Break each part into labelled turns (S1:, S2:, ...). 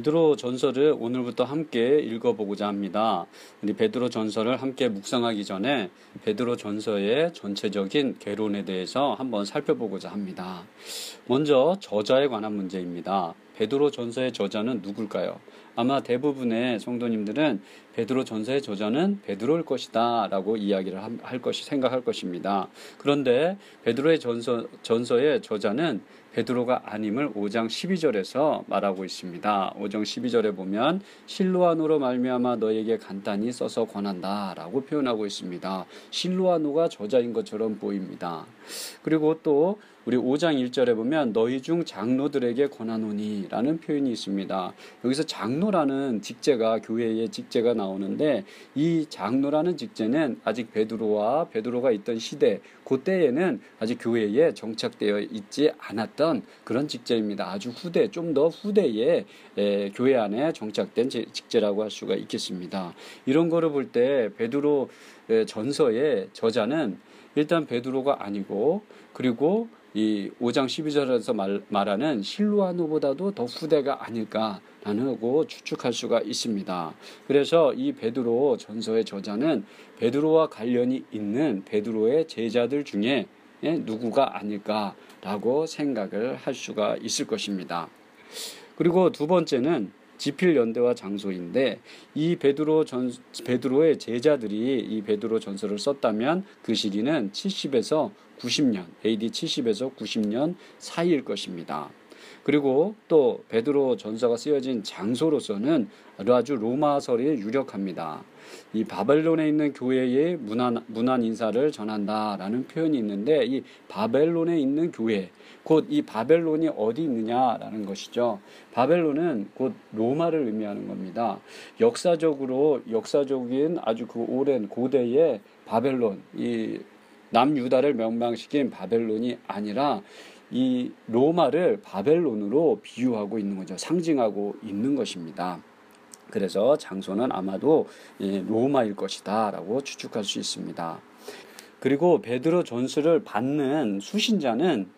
S1: 베드로 전서를 오늘부터 함께 읽어보고자 합니다. 우리 베드로 전서를 함께 묵상하기 전에 베드로 전서의 전체적인 개론에 대해서 한번 살펴보고자 합니다. 먼저 저자에 관한 문제입니다. 베드로 전서의 저자는 누굴까요? 아마 대부분의 성도님들은 베드로 전서의 저자는 베드로일 것이다라고 이야기를 할 것이 생각할 것입니다. 그런데 베드로의 전서 전서의 저자는 베드로가 아님을 5장 12절에서 말하고 있습니다. 5장 12절에 보면 실로아노로 말미암아 너에게 간단히 써서 권한다라고 표현하고 있습니다. 실로아노가 저자인 것처럼 보입니다. 그리고 또 우리 5장 1절에 보면 너희 중 장로들에게 권하노니라는 표현이 있습니다. 여기서 장로라는 직제가 교회의 직제가 나 오는데 이 장로라는 직제는 아직 베드로와 베드로가 있던 시대 그때에는 아직 교회에 정착되어 있지 않았던 그런 직제입니다. 아주 후대 좀 더 후대에 에, 교회 안에 정착된 직제라고 할 수가 있겠습니다. 이런 거를 볼 때 베드로 전서의 저자는 일단 베드로가 아니고 그리고 이 5장 12절에서 말, 말하는 실루아노보다도 더 후대가 아닐까라는 거 추측할 수가 있습니다. 그래서 이 베드로 전서의 저자는 베드로와 관련이 있는 베드로의 제자들 중에 누구가 아닐까라고 생각을 할 수가 있을 것입니다. 그리고 두 번째는 지필 연대와 장소인데 이 베드로 전 베드로의 제자들이 이 베드로 전서를 썼다면 그 시기는 70에서 90년 AD 70에서 90년 사이일 것입니다. 그리고 또 베드로 전서가 쓰여진 장소로서는 아주 로마설이 유력합니다. 이 바벨론에 있는 교회의 문안, 문안 인사를 전한다라는 표현이 있는데 이 바벨론에 있는 교회 곧 이 바벨론이 어디 있느냐라는 것이죠. 바벨론은 곧 로마를 의미하는 겁니다. 역사적으로 역사적인 아주 그 오랜 고대의 바벨론 이 남유다를 멸망시킨 바벨론이 아니라 이 로마를 바벨론으로 비유하고 있는 거죠. 상징하고 있는 것입니다. 그래서 장소는 아마도 로마일 것이다라고 추측할 수 있습니다. 그리고 베드로 전술을 받는 수신자는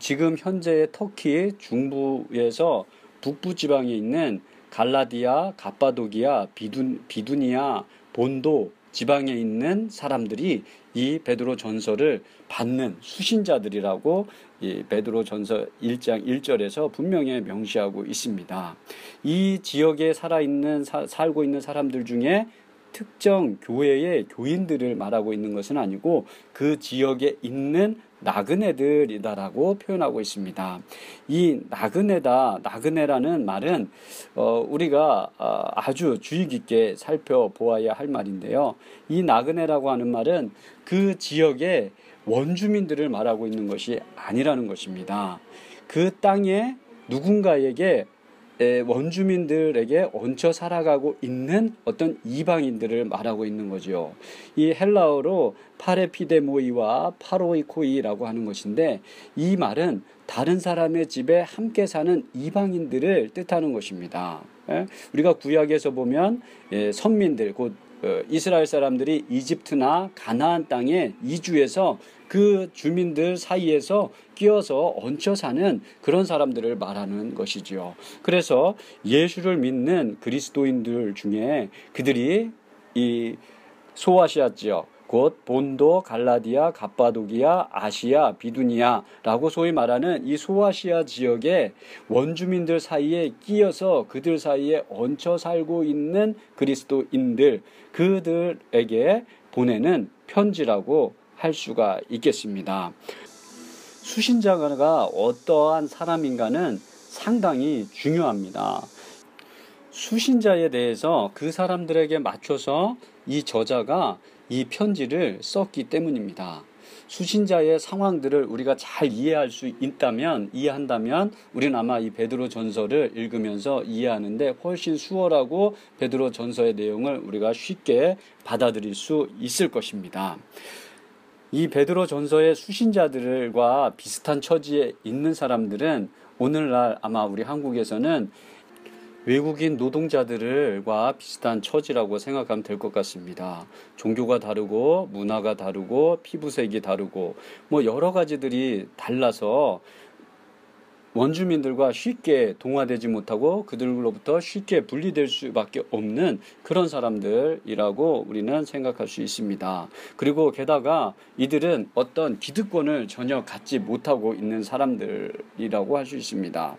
S1: 지금 현재의 터키 중부에서 북부 지방에 있는 갈라디아, 가파도기아, 비둔, 비두니아, 본도, 지방에 있는 사람들이 이 베드로 전서를 받는 수신자들이라고 이 베드로 전서 1장 1절에서 분명히 명시하고 있습니다. 이 지역에 살아 있는 사, 살고 있는 사람들 중에 특정 교회의 교인들을 말하고 있는 것은 아니고 그 지역에 있는 나그네들이다라고 표현하고 있습니다. 이 나그네다, 나그네라는 말은 어, 우리가 어, 아주 주의 깊게 살펴보아야 할 말인데요. 이 나그네라고 하는 말은 그 지역의 원주민들을 말하고 있는 것이 아니라는 것입니다. 그 땅에 누군가에게 원주민들에게 얹혀 살아가고 있는 어떤 이방인들을 말하고 있는 거죠. 이 헬라어로 파레피데모이와 파로이코이라고 하는 것인데 이 말은 다른 사람의 집에 함께 사는 이방인들을 뜻하는 것입니다. 우리가 구약에서 보면 선민들 곧 어, 이스라엘 사람들이 이집트나 가나안 땅에 이주해서 그 주민들 사이에서 끼어서 얹혀 사는 그런 사람들을 말하는 것이지요. 그래서 예수를 믿는 그리스도인들 중에 그들이 이 소아시아 지역 곧 본도, 갈라디아, 갑바도기아, 아시아, 비두니아라고 소위 말하는 이 소아시아 지역의 원주민들 사이에 끼어서 그들 사이에 얹혀 살고 있는 그리스도인들 그들에게 보내는 편지라고 할 수가 있겠습니다. 수신자가 어떠한 사람인가는 상당히 중요합니다. 수신자에 대해서 그 사람들에게 맞춰서 이 저자가 이 편지를 썼기 때문입니다. 수신자의 상황들을 우리가 잘 이해할 수 있다면 이해한다면 우리는 아마 이 베드로 전서를 읽으면서 이해하는데 훨씬 수월하고 베드로 전서의 내용을 우리가 쉽게 받아들일 수 있을 것입니다. 이 베드로 전서의 수신자들과 비슷한 처지에 있는 사람들은 오늘날 아마 우리 한국에서는 외국인 노동자들과 비슷한 처지라고 생각하면 될 것 같습니다. 종교가 다르고 문화가 다르고 피부색이 다르고 뭐 여러 가지들이 달라서 원주민들과 쉽게 동화되지 못하고 그들로부터 쉽게 분리될 수밖에 없는 그런 사람들이라고 우리는 생각할 수 있습니다. 그리고 게다가 이들은 어떤 기득권을 전혀 갖지 못하고 있는 사람들이라고 할 수 있습니다.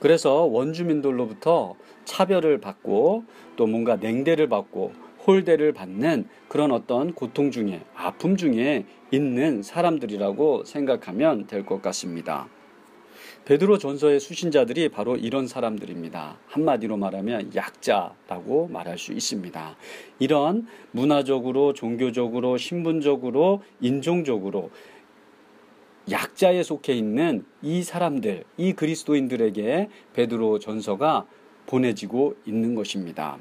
S1: 그래서 원주민들로부터 차별을 받고 또 뭔가 냉대를 받고 홀대를 받는 그런 어떤 고통 중에 아픔 중에 있는 사람들이라고 생각하면 될 것 같습니다. 베드로 전서의 수신자들이 바로 이런 사람들입니다. 한마디로 말하면 약자라고 말할 수 있습니다. 이런 문화적으로, 종교적으로, 신분적으로, 인종적으로 약자에 속해 있는 이 사람들, 이 그리스도인들에게 베드로 전서가 보내지고 있는 것입니다.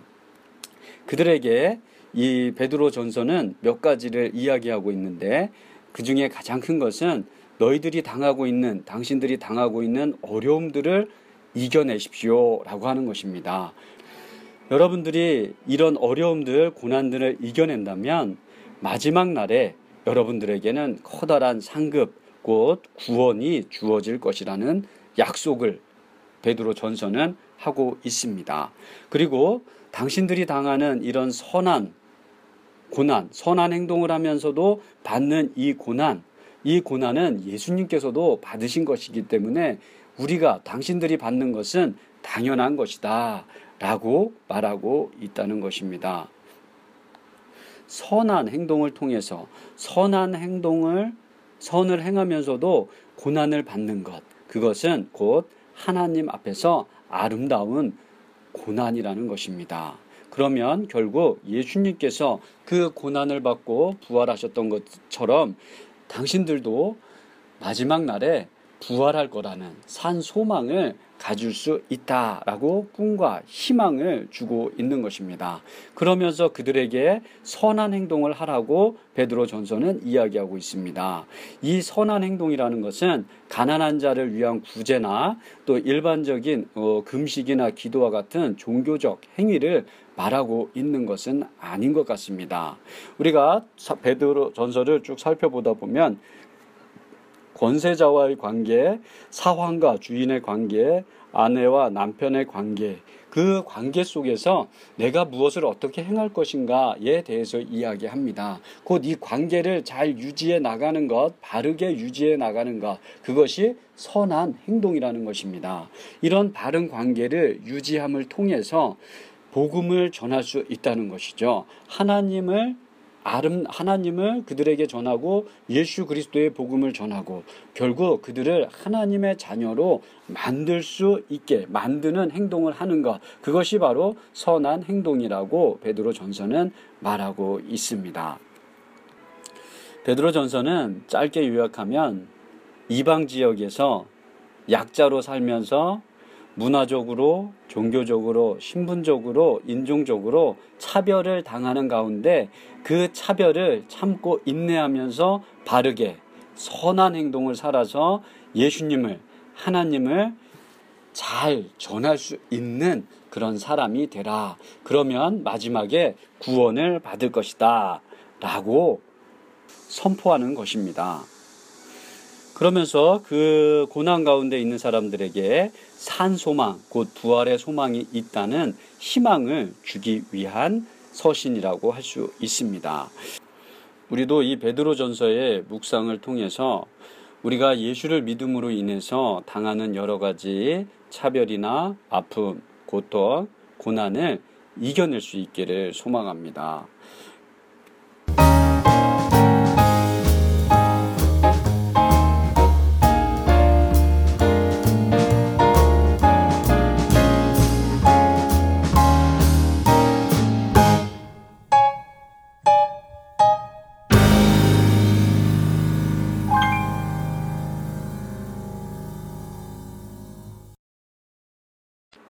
S1: 그들에게 이 베드로 전서는 몇 가지를 이야기하고 있는데 그 중에 가장 큰 것은 너희들이 당하고 있는 당신들이 당하고 있는 어려움들을 이겨내십시오 라고 하는 것입니다. 여러분들이 이런 어려움들, 고난들을 이겨낸다면 마지막 날에 여러분들에게는 커다란 상급, 곧 구원이 주어질 것이라는 약속을 베드로 전서는 하고 있습니다. 그리고 당신들이 당하는 이런 선한 고난, 선한 행동을 하면서도 받는 이 고난, 이 고난은 예수님께서도 받으신 것이기 때문에 우리가 당신들이 받는 것은 당연한 것이다. 라고 말하고 있다는 것입니다. 선한 행동을 통해서 선한 행동을 선을 행하면서도 고난을 받는 것. 그것은 곧 하나님 앞에서 아름다운 고난이라는 것입니다. 그러면 결국 예수님께서 그 고난을 받고 부활하셨던 것처럼 당신들도 마지막 날에 부활할 거라는 산 소망을 가질 수 있다라고 꿈과 희망을 주고 있는 것입니다. 그러면서 그들에게 선한 행동을 하라고 베드로 전서는 이야기하고 있습니다. 이 선한 행동이라는 것은 가난한 자를 위한 구제나 또 일반적인 어, 금식이나 기도와 같은 종교적 행위를 말하고 있는 것은 아닌 것 같습니다. 우리가 베드로 전서를 쭉 살펴보다 보면 권세자와의 관계, 사황과 주인의 관계, 아내와 남편의 관계, 그 관계 속에서 내가 무엇을 어떻게 행할 것인가에 대해서 이야기합니다. 곧 이 관계를 잘 유지해 나가는 것, 바르게 유지해 나가는 것, 그것이 선한 행동이라는 것입니다. 이런 바른 관계를 유지함을 통해서 복음을 전할 수 있다는 것이죠. 하나님을 아름 하나님을 그들에게 전하고 예수 그리스도의 복음을 전하고 결국 그들을 하나님의 자녀로 만들 수 있게 만드는 행동을 하는 것 그것이 바로 선한 행동이라고 베드로 전서는 말하고 있습니다. 베드로 전서는 짧게 요약하면 이방 지역에서 약자로 살면서 문화적으로, 종교적으로, 신분적으로, 인종적으로 차별을 당하는 가운데 그 차별을 참고 인내하면서 바르게 선한 행동을 살아서 예수님을, 하나님을 잘 전할 수 있는 그런 사람이 되라. 그러면 마지막에 구원을 받을 것이다. 라고 선포하는 것입니다. 그러면서 그 고난 가운데 있는 사람들에게 산 소망, 곧 부활의 소망이 있다는 희망을 주기 위한 서신이라고 할 수 있습니다. 우리도 이 베드로 전서의 묵상을 통해서 우리가 예수를 믿음으로 인해서 당하는 여러 가지 차별이나 아픔, 고통, 고난을 이겨낼 수 있기를 소망합니다.